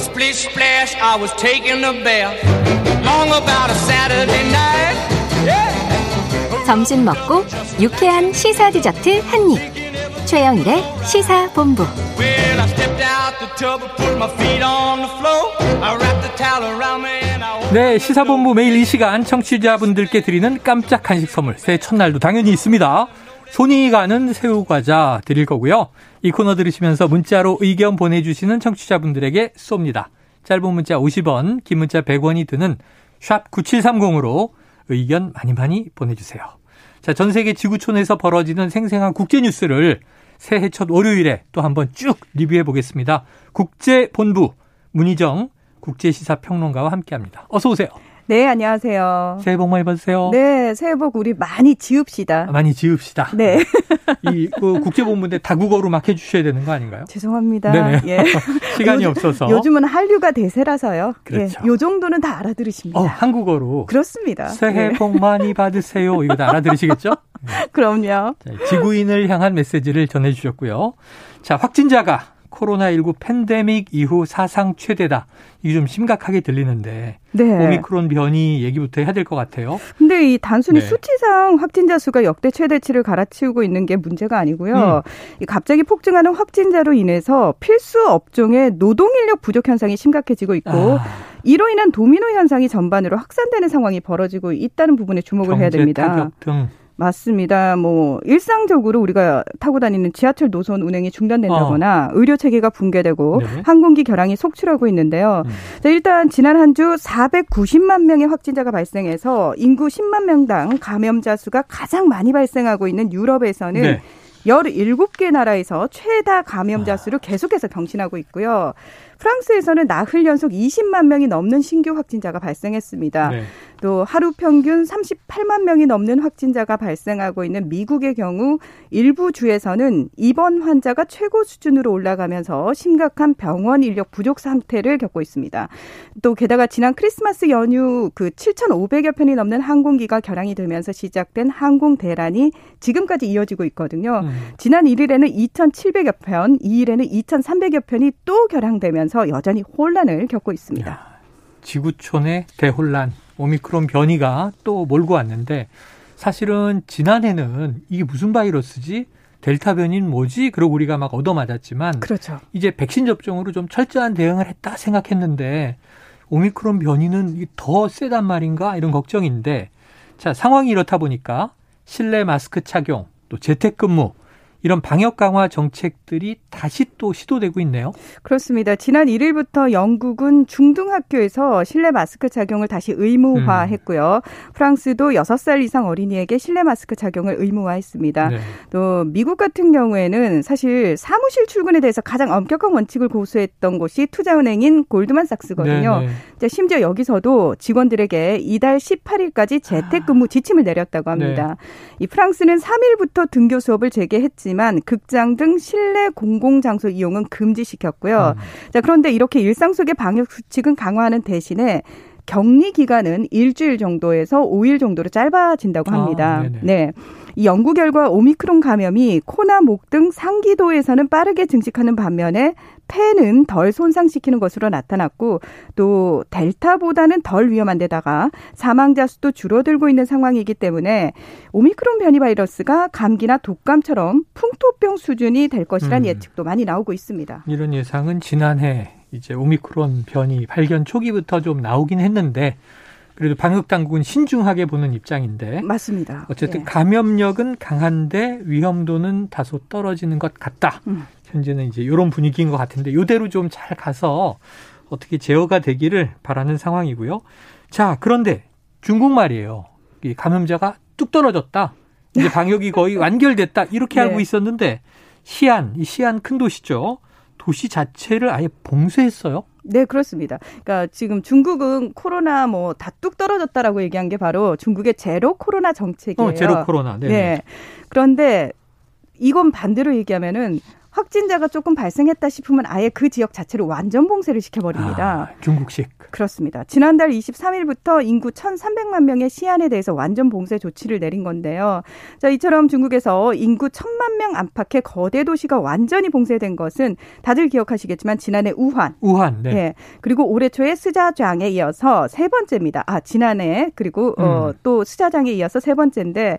Splish splash, I was taking a bath. Long about a Saturday night. Yeah. 점심 먹고 유쾌한 시사 디저트 한 입. 최영일의 시사 본부. Well, I stepped out the tub and put my feet on the floor. I wrapped the towel around me and I 네, 시사본부 매일 이 시간 청취자분들께 드리는 깜짝 간식 선물. 새해 첫날도 당연히 있습니다. 손이 가는 새우 과자 드릴 거고요. 이 코너 들으시면서 문자로 의견 보내주시는 청취자분들에게 쏩니다. 짧은 문자 50원, 긴 문자 100원이 드는 샵 9730으로 의견 많이 많이 보내주세요. 자, 전 세계 지구촌에서 벌어지는 생생한 국제 뉴스를 새해 첫 월요일에 또 한번 쭉 리뷰해 보겠습니다. 국제본부 문희정 국제시사평론가와 함께합니다. 어서 오세요. 네, 안녕하세요. 새해 복 많이 받으세요. 네, 새해 복 우리 많이 지읍시다. 많이 지읍시다. 네. 이 그 국제본부인데 다국어로 막 해주셔야 되는 거 아닌가요? 죄송합니다. 네네. 예. 시간이 요즘, 없어서. 요즘은 한류가 대세라서요. 그렇죠. 예, 요 정도는 다 알아들으십니다. 어, 한국어로. 그렇습니다. 새해 예. 복 많이 받으세요. 이거 다 알아들으시겠죠? 네. 그럼요. 자, 지구인을 향한 메시지를 전해주셨고요. 자, 확진자가 코로나19 팬데믹 이후 사상 최대다. 이게 좀 심각하게 들리는데 네. 오미크론 변이 얘기부터 해야 될 것 같아요. 근데 이 단순히 네. 수치상 확진자 수가 역대 최대치를 갈아치우고 있는 게 문제가 아니고요. 이 갑자기 폭증하는 확진자로 인해서 필수 업종의 노동 인력 부족 현상이 심각해지고 있고 아, 이로 인한 도미노 현상이 전반으로 확산되는 상황이 벌어지고 있다는 부분에 주목을 해야 됩니다. 타격 등 맞습니다. 뭐 일상적으로 우리가 타고 다니는 지하철 노선 운행이 중단된다거나 의료 체계가 붕괴되고 어. 네. 항공기 결항이 속출하고 있는데요. 음. 자, 일단 지난 한 주 490만 명의 확진자가 발생해서 인구 10만 명당 감염자 수가 가장 많이 발생하고 있는 유럽에서는 네. 17개 나라에서 최다 감염자 수를 계속해서 경신하고 있고요. 프랑스에서는 나흘 연속 20만 명이 넘는 신규 확진자가 발생했습니다. 네. 또 하루 평균 38만 명이 넘는 확진자가 발생하고 있는 미국의 경우 일부 주에서는 입원 환자가 최고 수준으로 올라가면서 심각한 병원 인력 부족 상태를 겪고 있습니다. 또 게다가 지난 크리스마스 연휴 그 7,500여 편이 넘는 항공기가 결항이 되면서 시작된 항공 대란이 지금까지 이어지고 있거든요. 음. 지난 1일에는 2,700여 편, 2일에는 2,300여 편이 또 결항되면서 여전히 혼란을 겪고 있습니다. 야, 지구촌의 대혼란, 오미크론 변이가 또 몰고 왔는데 사실은 지난해는 이게 무슨 바이러스지? 델타 변이는 뭐지? 그러고 우리가 막 얻어맞았지만 그렇죠. 이제 백신 접종으로 좀 철저한 대응을 했다 생각했는데 오미크론 변이는 더 세단 말인가 이런 걱정인데 자 상황이 이렇다 보니까 실내 마스크 착용 또 재택근무 이런 방역 강화 정책들이 다시 또 시도되고 있네요. 그렇습니다. 지난 1일부터 영국은 중등학교에서 실내 마스크 착용을 다시 의무화했고요. 프랑스도 6살 이상 어린이에게 실내 마스크 착용을 의무화했습니다. 네. 또 미국 같은 경우에는 사실 사무실 출근에 대해서 가장 엄격한 원칙을 고수했던 곳이 투자은행인 골드만삭스거든요. 네, 네. 자, 심지어 여기서도 직원들에게 이달 18일까지 재택근무 지침을 내렸다고 합니다. 이 프랑스는 3일부터 등교 수업을 재개했지 만 극장 등 실내 공공 장소 이용은 금지시켰고요. 음. 자, 그런데 이렇게 일상 속의 방역 수칙은 강화하는 대신에 격리 기간은 일주일 정도에서 5일 정도로 짧아진다고 아, 합니다. 네네. 네. 이 연구 결과 오미크론 감염이 코나 목 등 상기도에서는 빠르게 증식하는 반면에 폐는 덜 손상시키는 것으로 나타났고 또 델타보다는 덜 위험한 데다가 사망자 수도 줄어들고 있는 상황이기 때문에 오미크론 변이 바이러스가 감기나 독감처럼 풍토병 수준이 될 것이란 음. 예측도 많이 나오고 있습니다. 이런 예상은 지난해 이제 오미크론 변이 발견 초기부터 좀 나오긴 했는데 그래도 방역 당국은 신중하게 보는 입장인데 맞습니다. 어쨌든 예. 감염력은 강한데 위험도는 다소 떨어지는 것 같다. 음. 현재는 이제 이런 분위기인 것 같은데 이대로 좀 잘 가서 어떻게 제어가 되기를 바라는 상황이고요. 자 그런데 중국 말이에요. 이 감염자가 뚝 떨어졌다. 이제 방역이 거의 완결됐다. 이렇게 네. 알고 있었는데 시안, 이 시안 큰 도시죠. 도시 자체를 아예 봉쇄했어요. 네, 그렇습니다. 그러니까 지금 중국은 코로나 뭐 다 뚝 떨어졌다라고 얘기한 게 바로 중국의 제로 코로나 정책이에요. 어, 제로 코로나. 네. 네. 그런데 이건 반대로 얘기하면은 확진자가 조금 발생했다 싶으면 아예 그 지역 자체를 완전 봉쇄를 시켜버립니다. 아, 중국식. 그렇습니다. 지난달 23일부터 인구 1,300만 명의 시안에 대해서 완전 봉쇄 조치를 내린 건데요. 자, 이처럼 중국에서 인구 1,000만 명 안팎의 거대 도시가 완전히 봉쇄된 것은 다들 기억하시겠지만 지난해 우한, 우한, 네. 예. 그리고 올해 초에 스자장에 이어서 세 번째입니다. 아, 지난해 그리고 어, 음. 또 스자장에 이어서 세 번째인데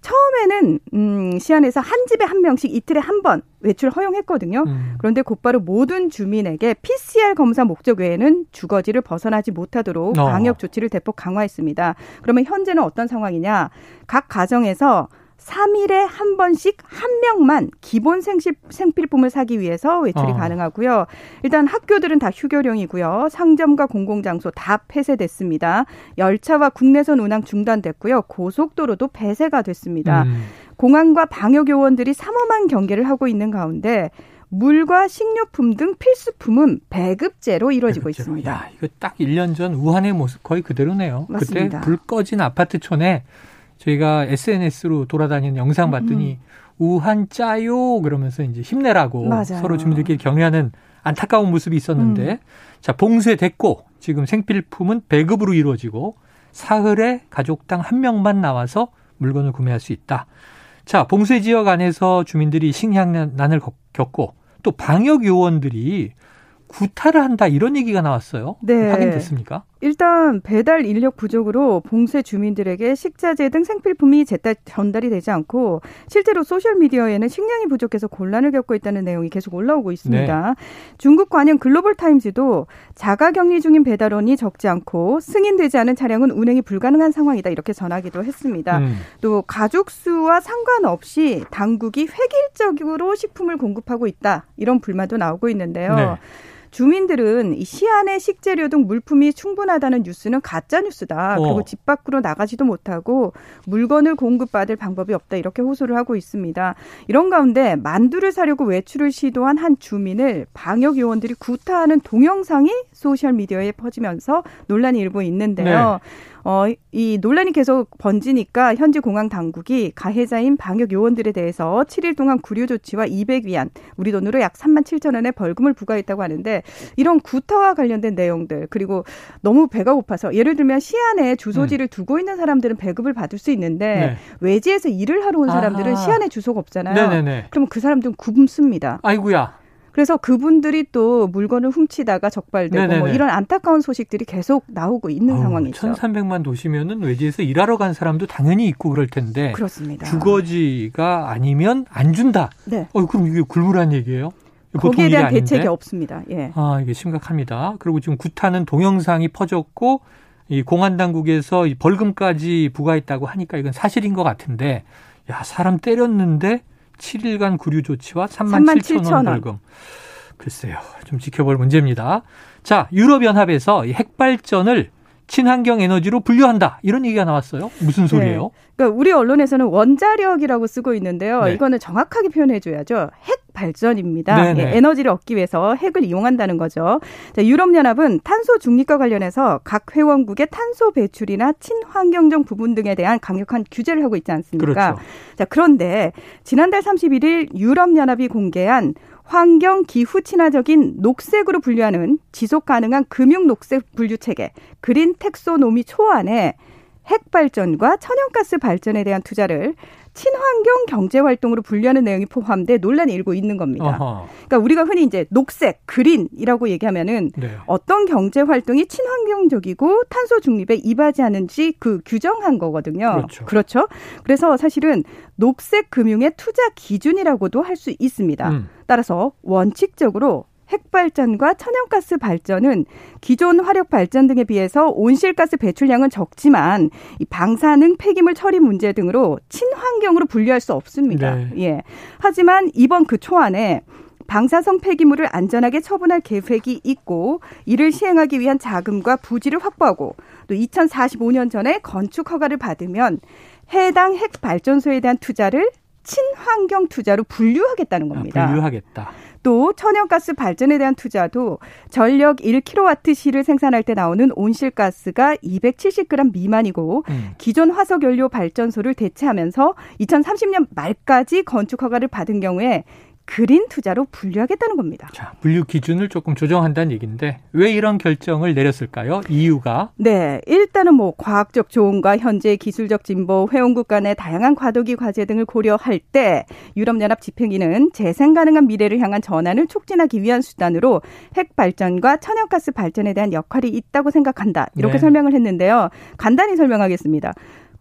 처음에는 음, 시안에서 한 집에 한 명씩 이틀에 한 번 외출 허용했거든요. 음. 그런데 곧바로 모든 주민에게 PCR 검사 목적 외에는 주거지를 벗어나지 못하도록 어. 방역 조치를 대폭 강화했습니다. 그러면 현재는 어떤 상황이냐? 각 가정에서 3일에 한 번씩 한 명만 기본 생식, 생필품을 사기 위해서 외출이 어. 가능하고요. 일단 학교들은 다 휴교령이고요. 상점과 공공장소 다 폐쇄됐습니다. 열차와 국내선 운항 중단됐고요. 고속도로도 폐쇄가 됐습니다. 음. 공항과 방역 요원들이 삼엄한 경계를 하고 있는 가운데 물과 식료품 등 필수품은 배급제로 이루어지고 그렇죠. 있습니다. 야, 이거 딱 1년 전 우한의 모습 거의 그대로네요. 맞습니다. 그때 불 꺼진 아파트촌에 저희가 SNS로 돌아다니는 영상 봤더니 우한 짜요 그러면서 이제 힘내라고 음. 맞아요. 서로 주민들끼리 격려하는 안타까운 모습이 있었는데 음. 자 봉쇄됐고 지금 생필품은 배급으로 이루어지고 사흘에 가족당 한 명만 나와서 물건을 구매할 수 있다. 자 봉쇄 지역 안에서 주민들이 식량난을 겪- 겪고 또 방역 요원들이 구타를 한다 이런 얘기가 나왔어요. 네. 확인됐습니까? 일단 배달 인력 부족으로 봉쇄 주민들에게 식자재 등 생필품이 제때 전달이 되지 않고 실제로 소셜 미디어에는 식량이 부족해서 곤란을 겪고 있다는 내용이 계속 올라오고 있습니다. 네. 중국 관영 글로벌 타임즈도 자가 격리 중인 배달원이 적지 않고 승인되지 않은 차량은 운행이 불가능한 상황이다 이렇게 전하기도 했습니다. 음. 또 가족 수와 상관없이 당국이 획일적으로 식품을 공급하고 있다 이런 불만도 나오고 있는데요. 네. 주민들은 이 시안의 식재료 등 물품이 충분하다는 뉴스는 가짜 뉴스다. 어. 그리고 집 밖으로 나가지도 못하고 물건을 공급받을 방법이 없다. 이렇게 호소를 하고 있습니다. 이런 가운데 만두를 사려고 외출을 시도한 한 주민을 방역 요원들이 구타하는 동영상이 소셜 미디어에 퍼지면서 논란이 일고 있는데요. 어, 이 논란이 계속 번지니까 현지 공안 당국이 가해자인 방역 요원들에 대해서 7일 동안 구류 조치와 200위안, 우리 돈으로 약 3만 7천 원의 벌금을 부과했다고 하는데 이런 구타와 관련된 내용들 그리고 너무 배가 고파서 예를 들면 시안에 주소지를 두고 있는 사람들은 배급을 받을 수 있는데 네. 외지에서 일을 하러 온 사람들은 아하. 시안에 주소가 없잖아요. 네네네. 그럼 그 사람들은 굶습니다. 아이구야. 그래서 그분들이 또 물건을 훔치다가 적발되고 뭐. 이런 안타까운 소식들이 계속 나오고 있는 아우, 상황이죠. 1300만 도시면은 외지에서 일하러 간 사람도 당연히 있고 그럴 텐데 그렇습니다. 주거지가 아니면 안 준다. 네. 어, 그럼 이게 굴물한 얘기예요? 거기에 대한 아닌데? 대책이 없습니다. 예. 아, 이게 심각합니다. 그리고 지금 구타는 동영상이 퍼졌고 이 공안 당국에서 이 벌금까지 부과했다고 하니까 이건 사실인 것 같은데 야, 사람 때렸는데 7일간 구류 조치와 3만 3만 7천 7천 원 원. 벌금. 글쎄요. 좀 지켜볼 문제입니다. 자, 유럽연합에서 이 핵발전을 친환경 에너지로 분류한다. 이런 얘기가 나왔어요. 무슨 소리예요? 그러니까 우리 언론에서는 원자력이라고 쓰고 있는데요. 네. 이거는 정확하게 표현해줘야죠. 핵 발전입니다. 예, 에너지를 얻기 위해서 핵을 이용한다는 거죠. 자, 유럽연합은 탄소 중립과 관련해서 각 회원국의 탄소 배출이나 친환경적 부분 등에 대한 강력한 규제를 하고 있지 않습니까? 그렇죠. 자, 그런데 지난달 31일 유럽연합이 공개한 환경 기후 친화적인 녹색으로 분류하는 지속 가능한 금융 녹색 분류 체계 그린 텍소노미 초안에 핵 발전과 천연가스 발전에 대한 투자를 친환경 경제 활동으로 분류하는 내용이 포함돼 논란이 일고 있는 겁니다. 어허. 그러니까 우리가 흔히 이제 녹색, 그린이라고 얘기하면은 네. 어떤 경제 활동이 친환경적이고 탄소 중립에 이바지 하는지 그 규정한 거거든요. 그렇죠. 그렇죠. 그래서 사실은 녹색 금융의 투자 기준이라고도 할 수 있습니다. 음. 따라서 원칙적으로 핵발전과 천연가스 발전은 기존 화력 발전 등에 비해서 온실가스 배출량은 적지만 이 방사능 폐기물 처리 문제 등으로 친 환경으로 분류할 수 없습니다. 네. 예. 하지만 이번 그 초안에 방사성 폐기물을 안전하게 처분할 계획이 있고 이를 시행하기 위한 자금과 부지를 확보하고 또 2045년 전에 건축 허가를 받으면 해당 핵 발전소에 대한 투자를 친환경 투자로 분류하겠다는 아, 겁니다. 분류하겠다. 또 천연가스 발전에 대한 투자도 전력 1kWh를 생산할 때 나오는 온실가스가 270g 미만이고 음. 기존 화석 연료 발전소를 대체하면서 2030년 말까지 건축 허가를 받은 경우에 그린 투자로 분류하겠다는 겁니다. 자, 분류 기준을 조금 조정한다는 얘기인데 왜 이런 결정을 내렸을까요? 이유가? 네, 일단은 뭐 과학적 조언과 현재 기술적 진보, 회원국 간의 다양한 과도기 과제 등을 고려할 때 유럽연합 집행위는 재생 가능한 미래를 향한 전환을 촉진하기 위한 수단으로 핵 발전과 천연가스 발전에 대한 역할이 있다고 생각한다. 이렇게 네. 설명을 했는데요. 간단히 설명하겠습니다.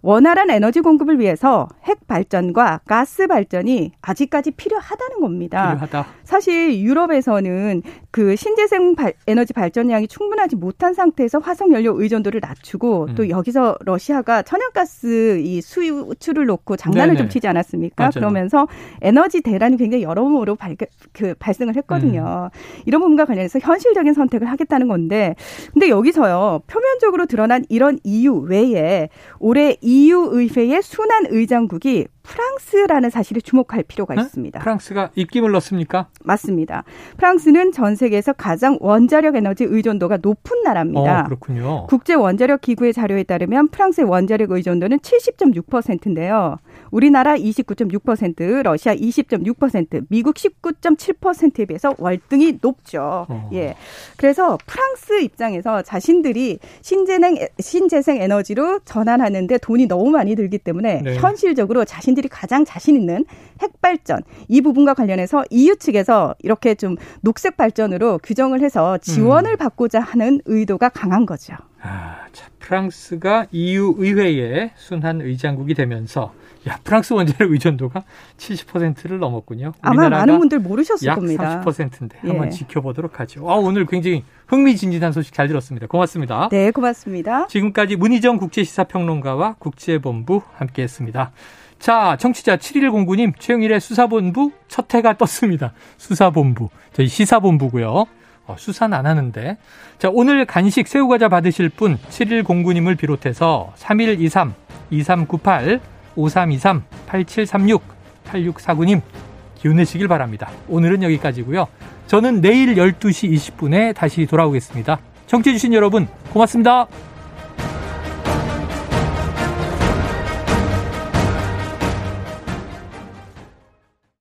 원활한 에너지 공급을 위해서 핵 발전과 가스 발전이 아직까지 필요하다는 겁니다. 필요하다. 사실 유럽에서는 그 신재생 발, 에너지 발전량이 충분하지 못한 상태에서 화석 연료 의존도를 낮추고 음. 또 여기서 러시아가 천연가스 이 수출을 놓고 장난을 네네. 좀 치지 않았습니까? 맞아요. 그러면서 에너지 대란이 굉장히 여러모로 발, 그 발생을 했거든요. 음. 이런 부분과 관련해서 현실적인 선택을 하겠다는 건데 근데 여기서요. 표면적으로 드러난 이런 이유 외에 올해 EU 의회의 순환 의장국이 프랑스라는 사실에 주목할 필요가 네? 있습니다. 프랑스가 입김을 넣습니까? 맞습니다. 프랑스는 전 세계에서 가장 원자력 에너지 의존도가 높은 나라입니다. 어, 그렇군요. 국제 원자력 기구의 자료에 따르면 프랑스의 원자력 의존도는 70.6%인데요. 우리나라 29.6%, 러시아 20.6%, 미국 19.7%에 비해서 월등히 높죠. 어. 예. 그래서 프랑스 입장에서 자신들이 신재생 신재생 에너지로 전환하는데 돈이 너무 많이 들기 때문에 네. 현실적으로 자신들 이 가장 자신 있는 핵 발전 이 부분과 관련해서 EU 측에서 이렇게 좀 녹색 발전으로 규정을 해서 지원을 받고자 하는 의도가 강한 거죠. 아, 자, 프랑스가 EU 의회의 순환 의장국이 되면서 야, 프랑스 원자력 의존도가 70%를 넘었군요. 아마 많은 분들 모르셨을 약 겁니다. 30%인데 예. 한번 지켜보도록 하죠. 아, 오늘 굉장히 흥미진진한 소식 잘 들었습니다. 고맙습니다. 네, 고맙습니다. 지금까지 문희정 국제시사평론가와 국제본부 함께했습니다. 자, 청취자 7109님, 최영일의 수사본부 첫 해가 떴습니다. 수사본부. 저희 시사본부고요. 어, 수사는 안 하는데. 자, 오늘 간식 새우과자 받으실 분 7109님을 비롯해서 3123, 2398, 5323, 8736, 8649님 기운 내시길 바랍니다. 오늘은 여기까지고요. 저는 내일 12시 20분에 다시 돌아오겠습니다. 청취해주신 여러분 고맙습니다.